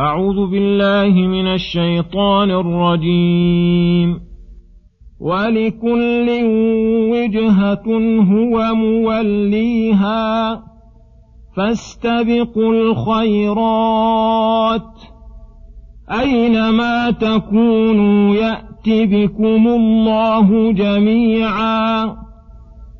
أعوذ بالله من الشيطان الرجيم. ولكل وجهة هو موليها فاستبقوا الخيرات. أينما تكونوا يأت بكم الله جميعا.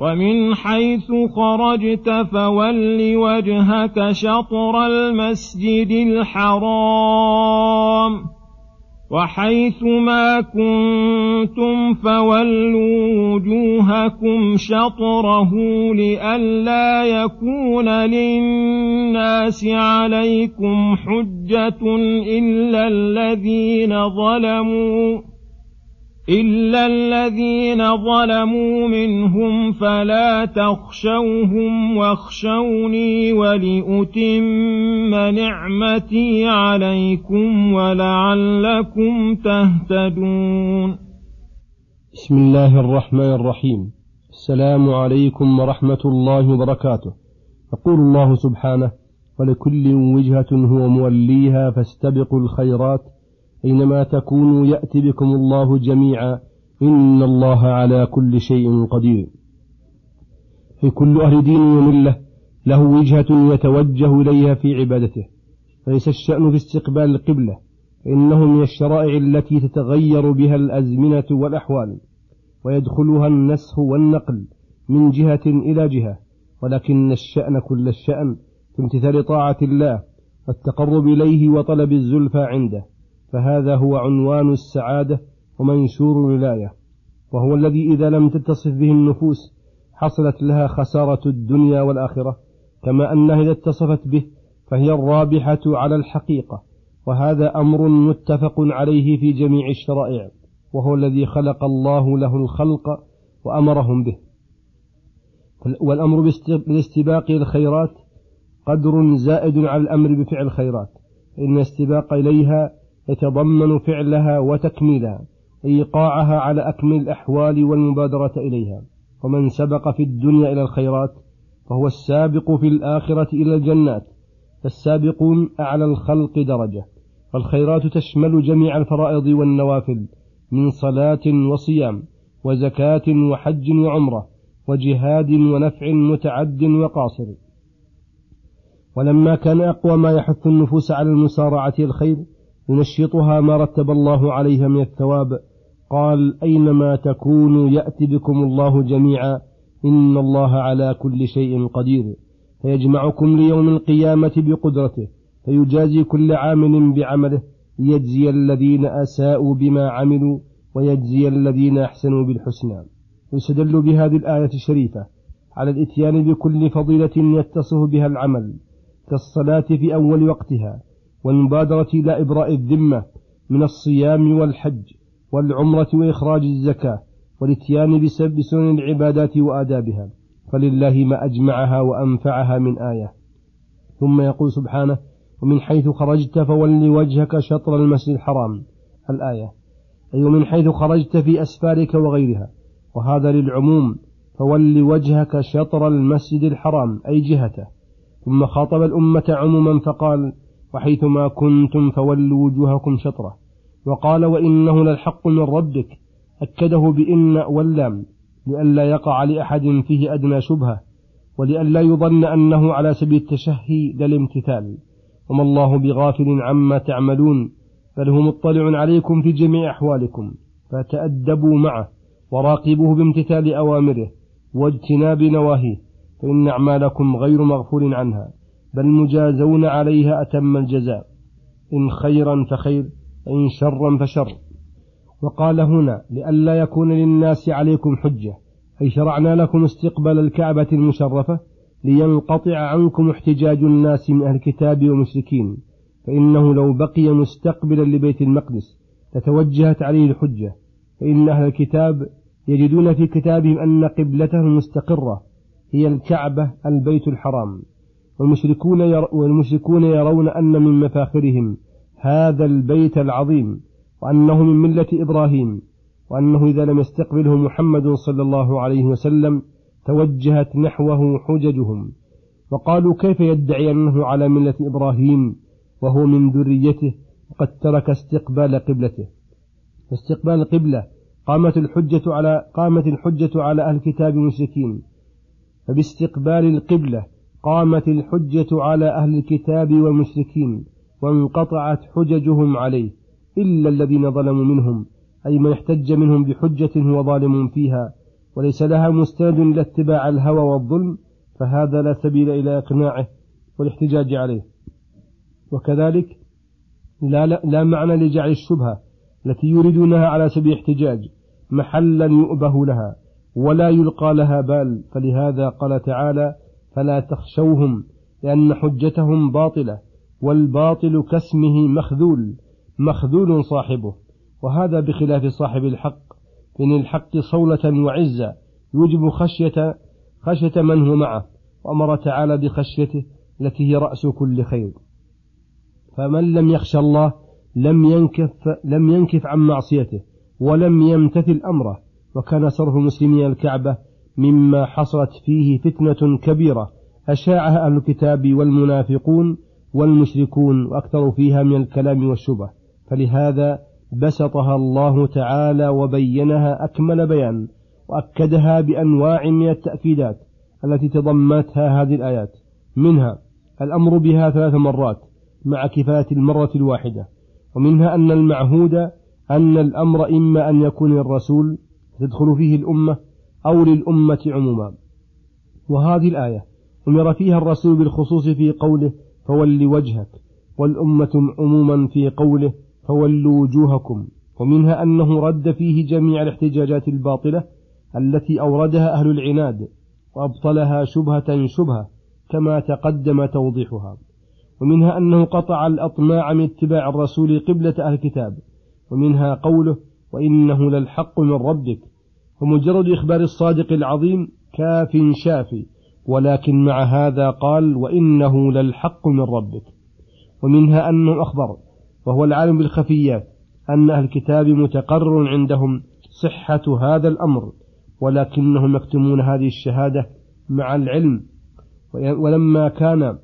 ومن حيث خرجت فول وجهك شطر المسجد الحرام. وحيث ما كنتم فولوا وجوهكم شطره لئلا يكون للناس عليكم حجة إلا الذين ظلموا. إلا الذين ظلموا منهم فلا تخشوهم واخشوني ولأتم نعمتي عليكم ولعلكم تهتدون بسم الله الرحمن الرحيم. السلام عليكم ورحمة الله وبركاته. يقول الله سبحانه ولكل وجهة هو موليها فاستبقوا الخيرات أينما تكونوا يأتي بكم الله جميعا إن الله على كل شيء قدير. في كل أهل دين وملة له وجهة يتوجه إليها في عبادته فليس الشأن في استقبال القبلة فإنه من الشرائع التي تتغير بها الأزمنة والأحوال ويدخلها النسخ والنقل من جهة إلى جهة ولكن الشأن كل الشأن في امتثال طاعة الله والتقرب إليه وطلب الزلفى عنده. فهذا هو عنوان السعادة ومنشور الولاية وهو الذي إذا لم تتصف به النفوس حصلت لها خسارة الدنيا والآخرة كما أنها إذا اتصفت به فهي الرابحة على الحقيقة وهذا أمر متفق عليه في جميع الشرائع وهو الذي خلق الله له الخلق وأمرهم به. والأمر بالاستباق الخيرات قدر زائد على الأمر بفعل الخيرات إن الاستباق إليها يتضمن فعلها وتكميلها إيقاعها على أكمل الأحوال والمبادرة إليها. ومن سبق في الدنيا إلى الخيرات فهو السابق في الآخرة إلى الجنات فالسابقون أعلى الخلق درجة. فالخيرات تشمل جميع الفرائض والنوافل من صلاة وصيام وزكاة وحج وعمرة وجهاد ونفع متعد وقاصر. ولما كان أقوى ما يحث النفوس على المسارعة الخير ينشطها ما رتب الله عليها من الثواب. قال أينما تكونوا يأتي بكم الله جميعا إن الله على كل شيء قدير. فيجمعكم ليوم القيامة بقدرته فيجازي كل عامل بعمله ليجزي الذين أساءوا بما عملوا ويجزي الذين أحسنوا بالحسنى. يستدل بهذه الآية الشريفة على الإتيان بكل فضيلة يتصف بها العمل كالصلاة في أول وقتها والمبادرة إلى إبراء الذمة من الصيام والحج والعمرة وإخراج الزكاة والإتيان بسبب سنن العبادات وآدابها فلله ما أجمعها وأنفعها من آية. ثم يقول سبحانه ومن حيث خرجت فول وجهك شطر المسجد الحرام. الآية أي ومن حيث خرجت في أسفارك وغيرها وهذا للعموم فول وجهك شطر المسجد الحرام أي جهته. ثم خاطب الأمة عموما فقال وحيثما كنتم فولوا وجوهكم شطره. وقال وإنه للحق من ربك. أكده بإن واللام لئلا يقع لأحد فيه أدنى شبهة ولئلا يظن أنه على سبيل التشهي للامتثال. وما الله بغافل عما تعملون بل هو مطلع عليكم في جميع أحوالكم فتأدبوا معه وراقبوه بامتثال أوامره واجتناب نواهيه فإن أعمالكم غير مغفور عنها. بل مجازون عليها أتم الجزاء إن خيرا فخير إن شرا فشر. وقال هنا لئلا يكون للناس عليكم حجة أي شرعنا لكم استقبال الكعبة المشرفة لينقطع عنكم احتجاج الناس من أهل الكتاب ومشركين فإنه لو بقي مستقبلا لبيت المقدس لتوجهت عليه الحجة. فإن أهل الكتاب يجدون في كتابهم أن قبلتهم المستقرة هي الكعبة البيت الحرام. والمشركون, ير والمشركون يرون أن من مفاخرهم هذا البيت العظيم وأنه من ملة إبراهيم وأنه إذا لم يستقبله محمد صلى الله عليه وسلم توجهت نحوه حججهم. وقالوا كيف يدعي أنه على ملة إبراهيم وهو من ذريته؟ وقد ترك استقبال قبلته. فاستقبال القبلة قامت الحجة على قامت الحجة على أهل الكتاب المشركين. فباستقبال القبلة قامت الحجة على أهل الكتاب والمشركين وانقطعت حججهم عليه إلا الذين ظلموا منهم أي من احتج منهم بحجة هو ظالم فيها وليس لها مستند إلا اتباع الهوى والظلم فهذا لا سبيل إلى إقناعه والاحتجاج عليه. وكذلك لا, لا, لا معنى لجعل الشبهة التي يريدونها على سبيل الاحتجاج محلا يؤبه لها ولا يلقى لها بال فلهذا قال تعالى فلا تخشوهم لأن حجتهم باطلة والباطل كاسمه مخذول مخذول صاحبه. وهذا بخلاف صاحب الحق إن الحق صولة وعزة يوجب خشية خشية من هو معه. وأمر تعالى بخشيته التي هي رأس كل خير. فمن لم يخشى الله لم ينكف لم ينكف عن معصيته ولم يمتثل أمره. وكان صرف المسلمين الكعبة مما حصلت فيه فتنة كبيرة أشاعها أهل الكتاب والمنافقون والمشركون وأكثروا فيها من الكلام والشبه. فلهذا بسطها الله تعالى وبينها أكمل بيان وأكدها بأنواع من التأكيدات التي تضمنتها هذه الآيات. منها الأمر بها ثلاث مرات مع كفاية المرة الواحدة ومنها أن المعهود أن الأمر إما أن يكون للرسول تدخل فيه الأمة أو للأمة عموما. وهذه الآية أمر فيها الرسول بالخصوص في قوله فول وجهك والأمة عموما في قوله فولوا وجوهكم. ومنها أنه رد فيه جميع الاحتجاجات الباطلة التي أوردها أهل العناد وأبطلها شبهة شبهة كما تقدم توضيحها. ومنها أنه قطع الأطماع من اتباع الرسول قبلة أهل الكتاب. ومنها قوله وإنه للحق من ربك فمجرد إخبار الصادق العظيم كاف شافي ولكن مع هذا قال وإنه للحق من ربك. ومنها أنه أخبر وهو العالم بالخفيات أن أهل الكتاب متقرر عندهم صحة هذا الأمر ولكنهم يكتمون هذه الشهادة مع العلم. ولما كان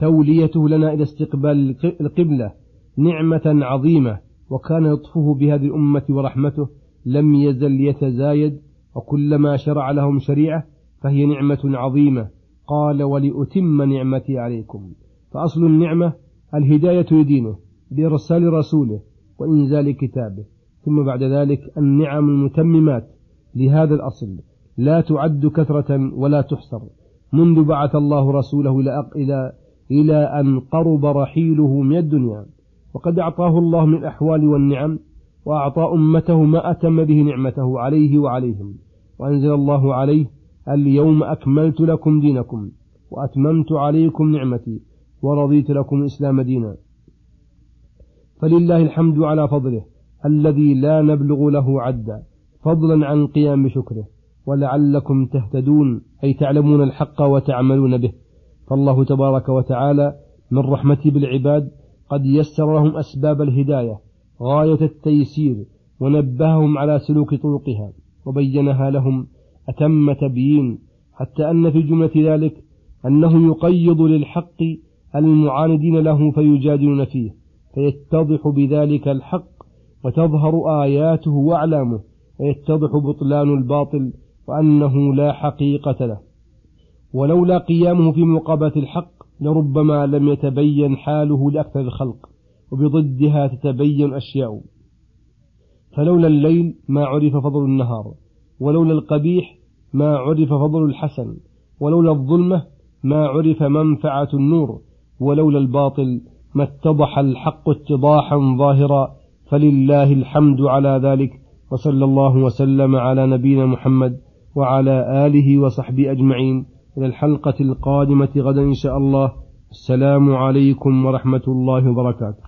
توليته لنا إلى استقبال القبلة نعمة عظيمة وكان لطفه بهذه الأمة ورحمته لم يزل يتزايد وكلما شرع لهم شريعة فهي نعمة عظيمة. قال ولأتم نعمتي عليكم. فأصل النعمة الهداية لدينه بإرسال رسوله وإنزال كتابه. ثم بعد ذلك النعم المتممات لهذا الأصل. لا تعد كثرة ولا تحصر. منذ بعث الله رسوله إلى إلى أن قرب رحيله من الدنيا وقد أعطاه الله من الأحوال والنعم وأعطى أمته ما أتم به نعمته عليه وعليهم. وأنزل الله عليه اليوم أكملت لكم دينكم وأتممت عليكم نعمتي ورضيت لكم الإسلام دينا. فلله الحمد على فضله الذي لا نبلغ له عدا فضلا عن قيام بشكره ولعلكم تهتدون أي تعلمون الحق وتعملون به. فالله تبارك وتعالى من رحمته بالعباد قد يسر لهم أسباب الهداية غاية التيسير ونبههم على سلوك طرقها وبينها لهم أتم تبيين حتى أن في جملة ذلك أنه يقيض للحق المعاندين له فيجادلون فيه فيتضح بذلك الحق وتظهر آياته وأعلامه ويتضح بطلان الباطل وأنه لا حقيقة له. ولولا قيامه في مقابلة الحق لربما لم يتبين حاله لأكثر الخلق. وبضدها تتبين أشياء فلولا الليل ما عرف فضل النهار ولولا القبيح ما عرف فضل الحسن ولولا الظلمة ما عرف منفعة النور ولولا الباطل ما اتضح الحق اتضاحا ظاهرا. فلله الحمد على ذلك وصلى الله وسلم على نبينا محمد وعلى آله وصحبه أجمعين. إلى الحلقة القادمة غدا إن شاء الله. السلام عليكم ورحمة الله وبركاته.